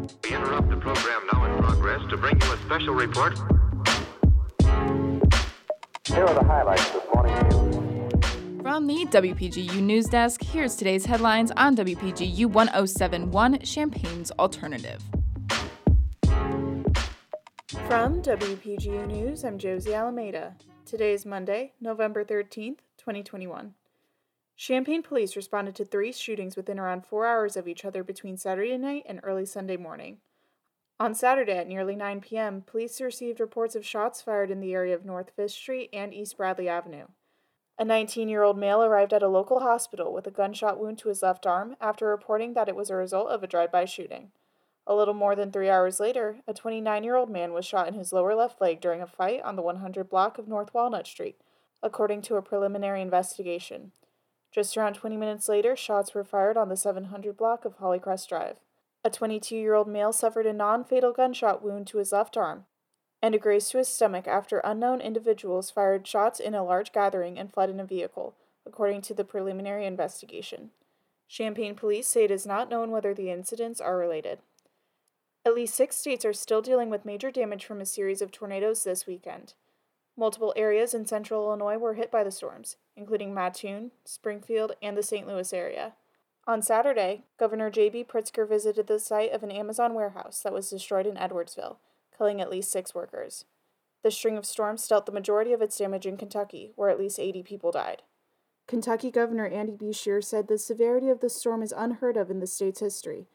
We interrupt the program now in progress to bring you a special report. Here are the highlights this morning's news. From the WPGU News Desk, here's today's headlines on WPGU 1071 Champaign's Alternative. From WPGU News, I'm Josie Alameda. Today is Monday, November 13th, 2021. Champaign police responded to three shootings within around four hours of each other between Saturday night and early Sunday morning. On Saturday at nearly 9 p.m., police received reports of shots fired in the area of North Fifth Street and East Bradley Avenue. A 19 year old male arrived at a local hospital with a gunshot wound to his left arm after reporting that it was a result of a drive by shooting. A little more than three hours later, a 29 year old man was shot in his lower left leg during a fight on the 100 block of North Walnut Street, according to a preliminary investigation. Just around 20 minutes later, shots were fired on the 700 block of Hollycrest Drive. A 22 year old male suffered a non fatal gunshot wound to his left arm and a graze to his stomach after unknown individuals fired shots in a large gathering and fled in a vehicle, according to the preliminary investigation. Champaign police say it is not known whether the incidents are related. At least six states are still dealing with major damage from a series of tornadoes this weekend. Multiple areas in central Illinois were hit by the storms, including Mattoon, Springfield, and the St. Louis area. On Saturday, Governor J.B. Pritzker visited the site of an Amazon warehouse that was destroyed in Edwardsville, killing at least six workers. The string of storms dealt the majority of its damage in Kentucky, where at least 80 people died. Kentucky Governor Andy Beshear said the severity of the storm is unheard of in the state's history,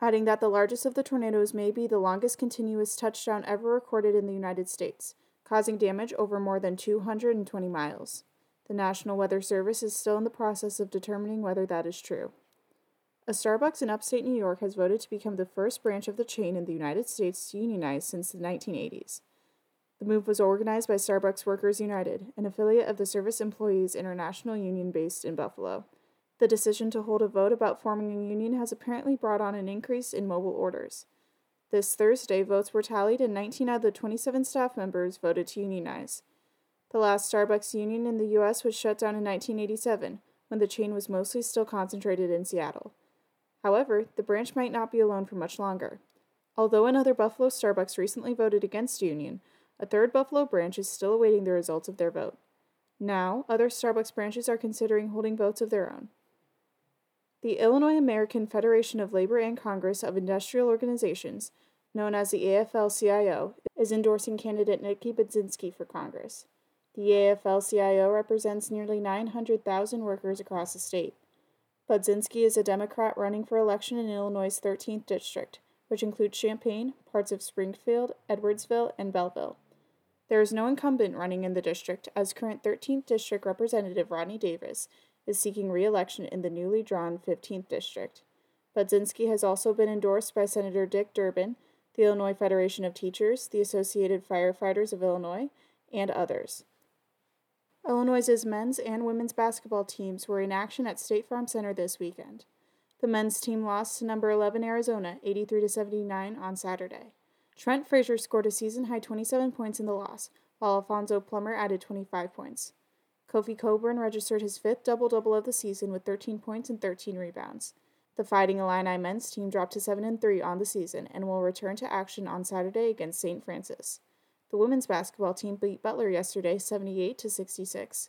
adding that the largest of the tornadoes may be the longest continuous touchdown ever recorded in the United States causing damage over more than 220 miles. The National Weather Service is still in the process of determining whether that is true. A Starbucks in upstate New York has voted to become the first branch of the chain in the United States to unionize since the 1980s. The move was organized by Starbucks Workers United, an affiliate of the Service Employees International Union based in Buffalo. The decision to hold a vote about forming a union has apparently brought on an increase in mobile orders. This Thursday, votes were tallied and 19 out of the 27 staff members voted to unionize. The last Starbucks union in the U.S. was shut down in 1987, when the chain was mostly still concentrated in Seattle. However, the branch might not be alone for much longer. Although another Buffalo Starbucks recently voted against union, a third Buffalo branch is still awaiting the results of their vote. Now, other Starbucks branches are considering holding votes of their own. The Illinois American Federation of Labor and Congress of Industrial Organizations, known as the AFL CIO, is endorsing candidate Nikki Budzinski for Congress. The AFL CIO represents nearly 900,000 workers across the state. Budzinski is a Democrat running for election in Illinois' 13th district, which includes Champaign, parts of Springfield, Edwardsville, and Belleville. There is no incumbent running in the district, as current 13th District Representative Rodney Davis is seeking re election in the newly drawn 15th District. Budzinski has also been endorsed by Senator Dick Durbin, the Illinois Federation of Teachers, the Associated Firefighters of Illinois, and others. Illinois' men's and women's basketball teams were in action at State Farm Center this weekend. The men's team lost to number 11 Arizona 83 to 79 on Saturday. Trent Frazier scored a season high 27 points in the loss, while Alfonso Plummer added 25 points. Kofi Cockburn registered his fifth double double of the season with 13 points and 13 rebounds. The Fighting Illini men's team dropped to 7 and 3 on the season and will return to action on Saturday against St. Francis. The women's basketball team beat Butler yesterday 78 to 66.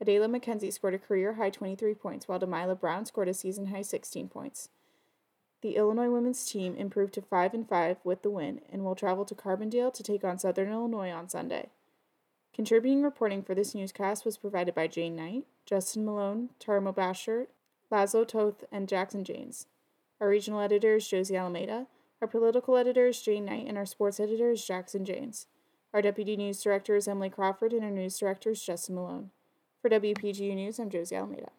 Adalia McKenzie scored a career high 23 points, while Demila Brown scored a season high 16 points. The Illinois women's team improved to 5 and 5 with the win and will travel to Carbondale to take on Southern Illinois on Sunday. Contributing reporting for this newscast was provided by Jane Knight, Justin Malone, Tara Mobasher, Laszlo Toth, and Jackson Janes. Our regional editor is Josie Alameda. Our political editor is Jane Knight, and our sports editor is Jackson Janes. Our deputy news director is Emily Crawford, and our news director is Justin Malone. For WPGU News, I'm Josie Alameda.